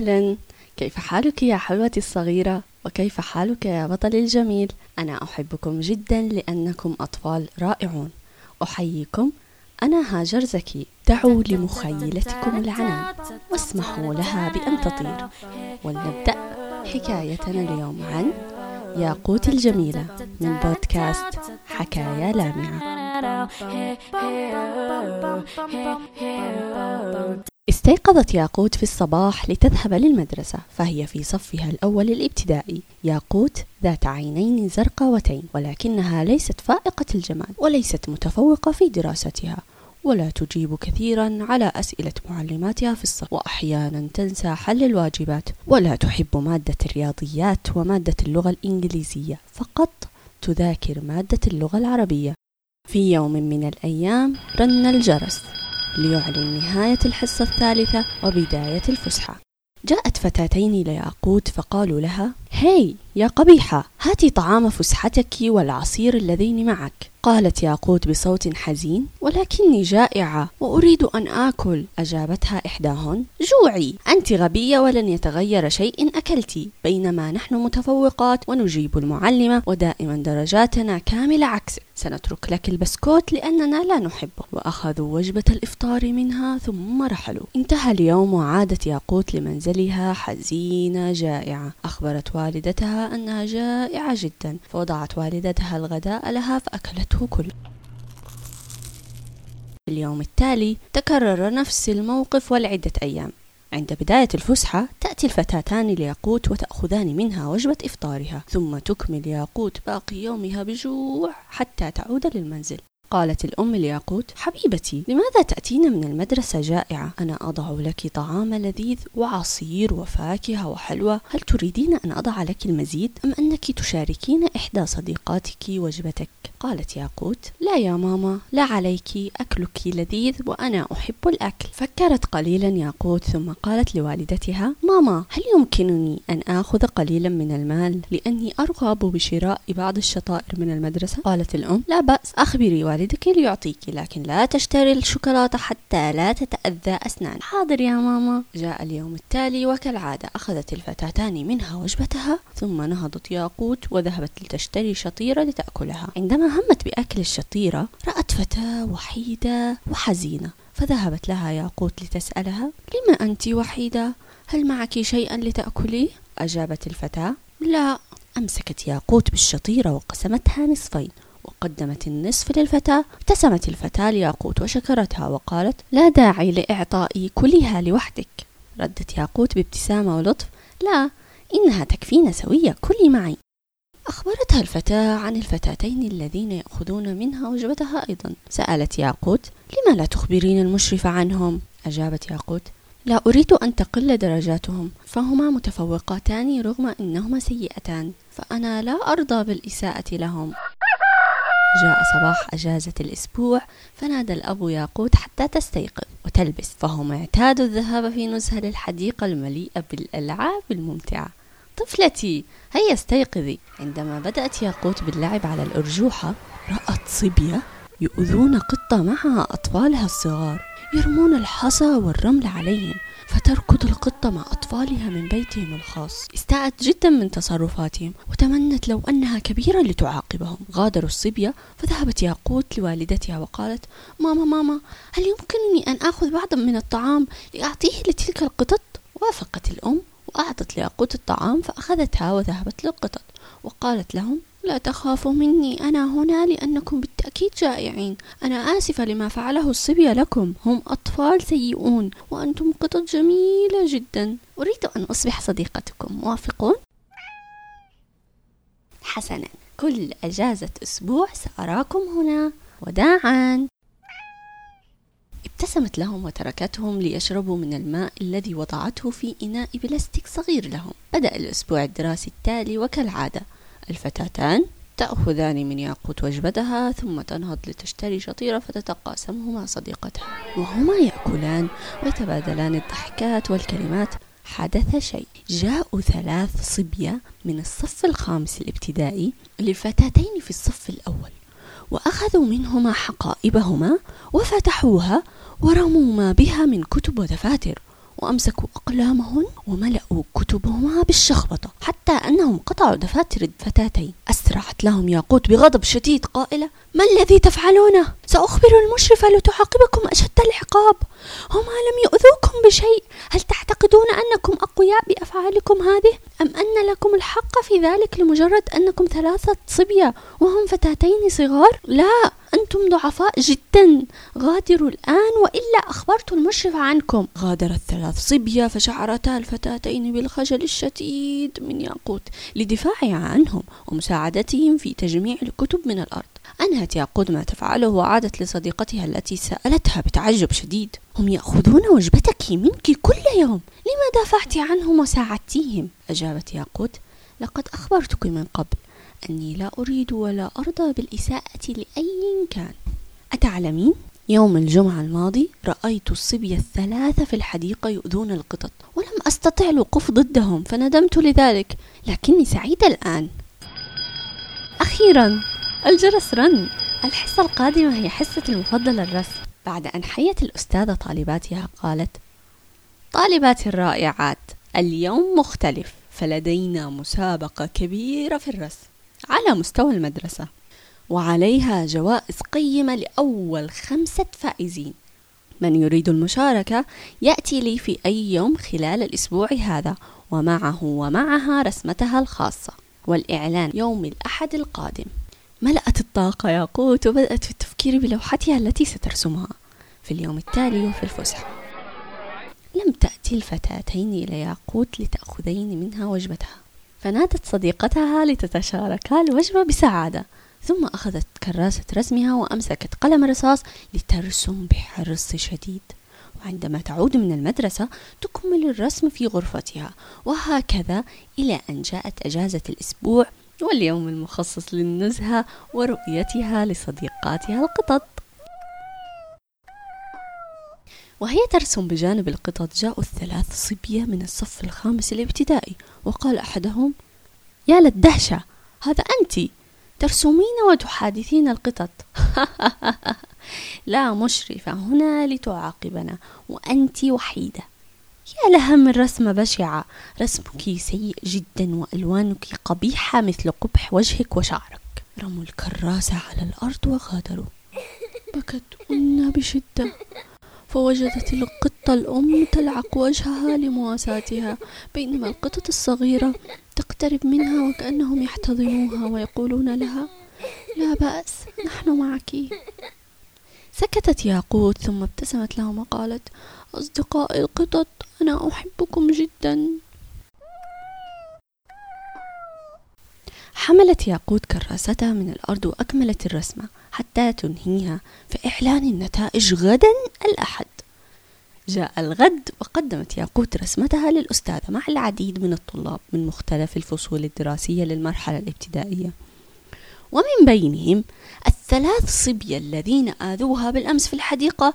أهلا. كيف حالك يا حلوتي الصغيرة؟ وكيف حالك يا بطلي الجميل؟ أنا أحبكم جدا لأنكم أطفال رائعون. أحييكم. أنا هاجر زكي. دعوا لمخيلتكم العنان. واسمحوا لها بأن تطير. ولنبدأ حكايتنا اليوم عن ياقوت الجميلة من بودكاست حكايا لامعة. استيقظت ياقوت في الصباح لتذهب للمدرسة فهي في صفها الأول الابتدائي. ياقوت ذات عينين زرقاوتين ولكنها ليست فائقة الجمال وليست متفوقة في دراستها ولا تجيب كثيرا على أسئلة معلماتها في الصف وأحيانا تنسى حل الواجبات. ولا تحب مادة الرياضيات ومادة اللغة الإنجليزية فقط تذاكر مادة اللغة العربية. في يوم من الأيام رن الجرس. ليعلن نهاية الحصة الثالثة وبداية الفسحة. جاءت فتاتين لياقوت فقالوا لها هاي يا قبيحة هاتي طعام فسحتك والعصير اللذين معك. قالت ياقوت بصوت حزين ولكني جائعة وأريد أن آكل. أجابتها إحداهن جوعي أنت غبية ولن يتغير شيء أكلتي بينما نحن متفوقات ونجيب المعلمة ودائما درجاتنا كاملة عكسك سنترك لك البسكوت لأننا لا نحبه. وأخذوا وجبة الإفطار منها ثم رحلوا. انتهى اليوم وعادت ياقوت لمنزلها حزينة جائعة. أخبرت والدتها أنها جائعة جدا. فوضعت والدتها الغداء لها فأكلته كله. في اليوم التالي تكرر نفس الموقف ولعدة أيام. عند بداية الفسحة تأتي الفتاتان لياقوت وتأخذان منها وجبة إفطارها ثم تكمل ياقوت باقي يومها بجوع حتى تعود للمنزل. قالت الأم لياقوت حبيبتي لماذا تأتين من المدرسة جائعة؟ أنا أضع لك طعام لذيذ وعصير وفاكهة وحلوى. هل تريدين أن أضع لك المزيد؟ أم أنك تشاركين إحدى صديقاتك وجبتك؟ قالت ياقوت لا يا ماما لا عليك أكلك لذيذ وأنا أحب الأكل. فكرت قليلا ياقوت ثم قالت لوالدتها ماما هل يمكنني أن آخذ قليلا من المال لأني أرغب بشراء بعض الشطائر من المدرسة؟ قالت الأم لا بأس أخبري والدك ليعطيك لكن لا تشتري الشوكولاتة حتى لا تتأذى أسنان حاضر يا ماما. جاء اليوم التالي وكالعادة أخذت الفتاتان منها وجبتها ثم نهضت ياقوت وذهبت لتشتري شطيرة لتأكلها. عندما همت بأكل الشطيرة رأت فتاة وحيدة وحزينة فذهبت لها ياقوت لتسألها لم أنت وحيدة؟ هل معك شيئا لتأكليه؟ أجابت الفتاة لا. أمسكت ياقوت بالشطيرة وقسمتها نصفين. وقدمت النصف للفتاة ابتسمت الفتاة لياقوت وشكرتها وقالت لا داعي لإعطائي كلها لوحدك. ردت ياقوت بابتسامة ولطف لا إنها تكفينا سوية كلي معي. أخبرتها الفتاة عن الفتاتين الذين يأخذون منها وجبتها أيضا. سألت ياقوت لما لا تخبرين المشرف عنهم؟ أجابت ياقوت لا أريد أن تقل درجاتهم فهما متفوقتان رغم أنهما سيئتان فأنا لا أرضى بالإساءة لهم. جاء صباح أجازة الأسبوع فنادى الأب ياقوت حتى تستيقظ وتلبس فهم اعتادوا الذهاب في نزهة للحديقة المليئة بالألعاب الممتعة. طفلتي هيا استيقظي. عندما بدأت ياقوت باللعب على الأرجوحة رأت صبية يؤذون قطة معها أطفالها الصغار يرمون الحصى والرمل عليهم. فتركض القطة مع أطفالها من بيتهم الخاص. استاءت جدا من تصرفاتهم وتمنت لو أنها كبيرة لتعاقبهم. غادروا الصبية فذهبت ياقوت لوالدتها وقالت ماما ماما هل يمكنني أن آخذ بعضا من الطعام لأعطيه لتلك القطط؟ وافقت الأم وأعطت لياقوت الطعام فأخذتها وذهبت للقطط وقالت لهم لا تخافوا مني. أنا هنا لأنكم بالتأكيد جائعين. أنا آسفة لما فعله الصبية لكم. هم أطفال سيئون وأنتم قطط جميلة جدا. أريد أن أصبح صديقتكم. موافقون؟ حسنا. كل أجازة أسبوع سأراكم هنا. وداعا. ابتسمت لهم وتركتهم ليشربوا من الماء الذي وضعته في إناء بلاستيك صغير لهم. بدأ الأسبوع الدراسي التالي وكالعادة. الفتاتان تأخذان من ياقوت وجبتها ثم تنهض لتشتري شطيرة فتتقاسمه مع صديقتها وهما يأكلان ويتبادلان الضحكات والكلمات حدث شيء. جاءوا ثلاث صبية من الصف الخامس الابتدائي للفتاتين في الصف الأول وأخذوا منهما حقائبهما وفتحوها ورموا ما بها من كتب ودفاتر. وأمسكوا أقلامهن وملأوا كتبهما بالشخبطة حتى أنهم قطعوا دفاتر الفتاتين أسرعت لهم ياقوت بغضب شديد قائلة ما الذي تفعلونه؟ سأخبر المشرفة لتعاقبكم أشد العقاب هما لم يؤذوكم بشيء هل تعتقدون أنكم أقوياء بأفعالكم هذه؟ أم أن الحق في ذلك لمجرد أنكم ثلاثة صبية وهم فتاتين صغار؟ لا أنتم ضعفاء جدا. غادروا الآن وإلا أخبرت المشرف عنكم. غادر الثلاث صبية فشعرتا الفتاتين بالخجل الشديد من ياقوت لدفاعها عنهم ومساعدتهم في تجميع الكتب من الأرض. أنهت ياقوت ما تفعله وعادت لصديقتها التي سألتها بتعجب شديد. هم يأخذون وجبتك منك كل يوم. لما دافعت عنهم وساعدتيهم؟ أجابت ياقوت. لقد أخبرتك من قبل أني لا أريد ولا أرضى بالإساءة لأي كان. أتعلمين؟ يوم الجمعة الماضي رأيت الصبية الثلاثة في الحديقة يؤذون القطط ولم أستطع الوقوف ضدهم فندمت لذلك لكني سعيدة الآن. أخيرا الجرس رن. الحصة القادمة هي حصة المفضلة الرسم. بعد أن حيت الأستاذة طالباتها قالت طالباتي الرائعات اليوم مختلف. فلدينا مسابقة كبيرة في الرسم على مستوى المدرسة وعليها جوائز قيمة لأول خمسة فائزين. من يريد المشاركة يأتي لي في أي يوم خلال الأسبوع هذا ومعه ومعها رسمتها الخاصة والإعلان يوم الأحد القادم. ملأت الطاقة ياقوت وبدأت في التفكير بلوحتها التي سترسمها في اليوم التالي وفي الفسحة. لم تأتي الفتاتين إلى ياقوت لتأخذين منها وجبتها. فنادت صديقتها لتتشاركا الوجبة بسعادة ثم أخذت كراسة رسمها وأمسكت قلم رصاص لترسم بحرص شديد. وعندما تعود من المدرسة تكمل الرسم في غرفتها وهكذا إلى أن جاءت أجازة الأسبوع واليوم المخصص للنزهة ورؤيتها لصديقاتها القطط. وهي ترسم بجانب القطط جاءوا الثلاث صبية من الصف الخامس الابتدائي وقال أحدهم يا للدهشة هذا أنت ترسمين وتحادثين القطط. لا مشرفة هنا لتعاقبنا وأنت وحيدة. يا لها من رسمة بشعة رسمك سيء جدا وألوانك قبيحة مثل قبح وجهك وشعرك. رموا الكراسة على الأرض وغادروا. بكت أنا بشدة. فوجدت القطة الأم تلعق وجهها لمواساتها بينما القطط الصغيرة تقترب منها وكأنهم يحتضنوها ويقولون لها لا بأس نحن معك. سكتت ياقوت ثم ابتسمت لهم وقالت أصدقائي القطط أنا أحبكم جدا. حملت ياقوت كراستها من الأرض وأكملت الرسمة. حتى تنهيها. فإعلان النتائج غدا الأحد. جاء الغد وقدمت ياقوت رسمتها للأستاذة مع العديد من الطلاب من مختلف الفصول الدراسية للمرحلة الابتدائية. ومن بينهم الثلاث صبية الذين آذوها بالأمس في الحديقة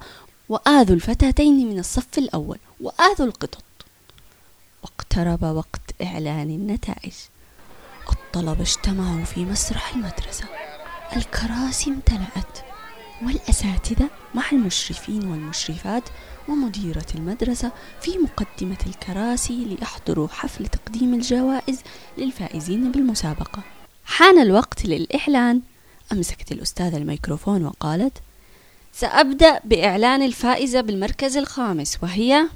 وآذوا الفتاتين من الصف الأول وآذوا القطط. واقترب وقت إعلان النتائج. الطلبة اجتمعوا في مسرح المدرسة. الكراسي امتلأت والأساتذة مع المشرفين والمشرفات ومديرة المدرسة في مقدمة الكراسي ليحضروا حفل تقديم الجوائز للفائزين بالمسابقة. حان الوقت للإعلان. أمسكت الأستاذة الميكروفون وقالت سأبدأ بإعلان الفائزة بالمركز الخامس وهي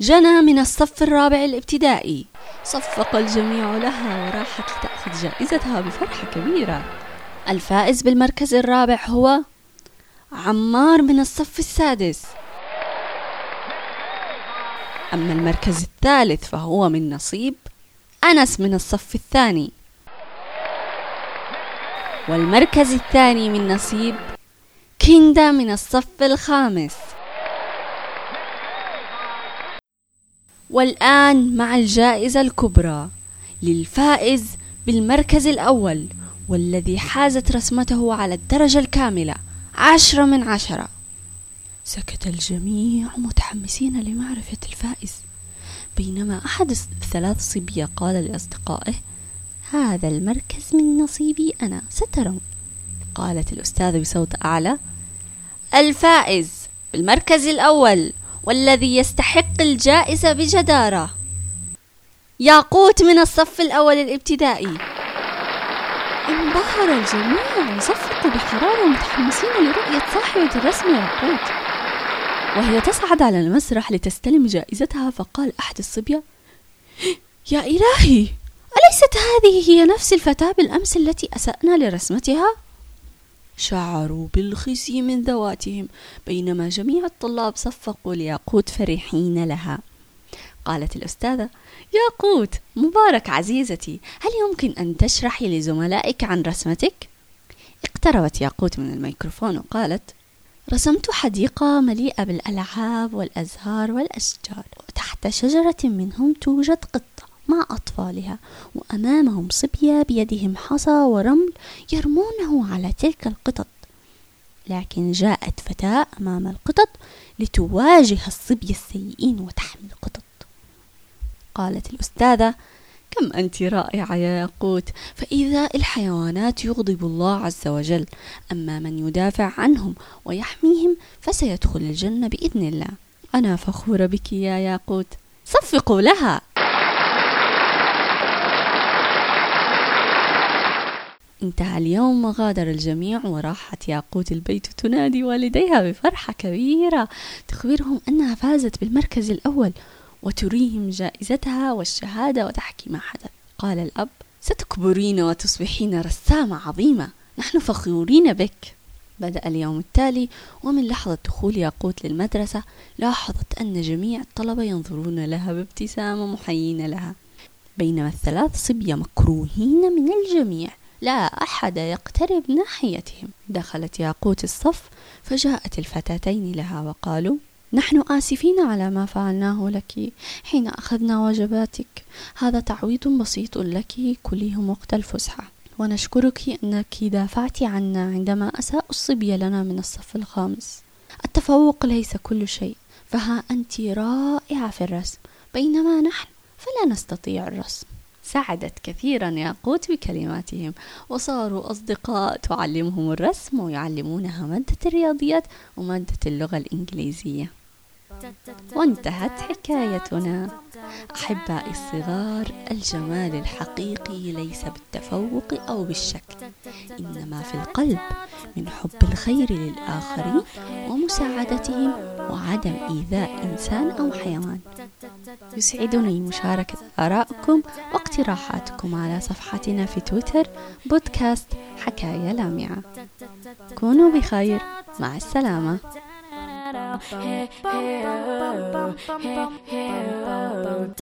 جنى من الصف الرابع الابتدائي. صفق الجميع لها وراحت لتأخذ جائزتها بفرحة كبيرة. الفائز بالمركز الرابع هو عمار من الصف السادس. أما المركز الثالث فهو من نصيب أنس من الصف الثاني. والمركز الثاني من نصيب كيندا من الصف الخامس. والآن مع الجائزة الكبرى للفائز بالمركز الأول والذي حازت رسمته على الدرجة الكاملة. عشرة من عشرة. سكت الجميع متحمسين لمعرفة الفائز. بينما أحد الثلاث صبية قال لأصدقائه هذا المركز من نصيبي أنا سترون. قالت الأستاذة بصوت أعلى الفائز بالمركز الأول والذي يستحق الجائزة بجدارة. ياقوت من الصف الأول الابتدائي. انبهر الجميع وصفقوا بحرارة متحمسين لرؤية صاحبة الرسم ياقوت وهي تصعد على المسرح لتستلم جائزتها فقال أحد الصبية يا إلهي أليست هذه هي نفس الفتاة بالأمس التي أسأنا لرسمتها؟ شعروا بالخزي من ذواتهم بينما جميع الطلاب صفقوا لياقوت فرحين لها قالت الأستاذة ياقوت مبارك عزيزتي هل يمكن أن تشرحي لزملائك عن رسمتك؟ اقتربت ياقوت من الميكروفون وقالت رسمت حديقة مليئة بالألعاب والأزهار والأشجار وتحت شجرة منهم توجد قطة مع أطفالها وأمامهم صبية بيدهم حصى ورمل يرمونه على تلك القطط لكن جاءت فتاة أمام القطط لتواجه الصبية السيئين وتحمي القطط قالت الأستاذة كم أنت رائعة يا ياقوت فإذا الحيوانات يغضب الله عز وجل أما من يدافع عنهم ويحميهم فسيدخل الجنة بإذن الله. أنا فخورة بك يا ياقوت صفقوا لها. انتهى اليوم وغادر الجميع وراحت ياقوت البيت تنادي والديها بفرحة كبيرة تخبرهم أنها فازت بالمركز الأول وتريهم جائزتها والشهادة وتحكي ما حدث قال الأب ستكبرين وتصبحين رسامة عظيمة. نحن فخورين بك. بدأ اليوم التالي ومن لحظة دخول ياقوت للمدرسة لاحظت أن جميع الطلبة ينظرون لها بابتسامة محيين لها. بينما الثلاث صبية مكروهين من الجميع لا أحد يقترب ناحيتهم. دخلت ياقوت الصف فجاءت الفتاتين لها وقالوا نحن آسفين على ما فعلناه لك حين أخذنا وجباتك هذا تعويض بسيط لك كليهم وقت الفسحة. ونشكرك أنك دافعت عنا عندما أساء الصبية لنا من الصف الخامس. التفوق ليس كل شيء فها أنت رائعة في الرسم. بينما نحن فلا نستطيع الرسم. ساعدت كثيرا ياقوت بكلماتهم وصاروا أصدقاء تعلمهم الرسم ويعلمونها مادة الرياضيات ومادة اللغة الإنجليزية. وانتهت حكايتنا. أحبائي الصغار الجمال الحقيقي ليس بالتفوق أو بالشكل إنما في القلب من حب الخير للآخرين ومساعدتهم وعدم إيذاء إنسان أو حيوان. يسعدني مشاركة آرائكم واقتراحاتكم على صفحتنا في تويتر بودكاست حكاية لامعة. كونوا بخير. مع now. Hey, hey, oh, hey, hey, oh.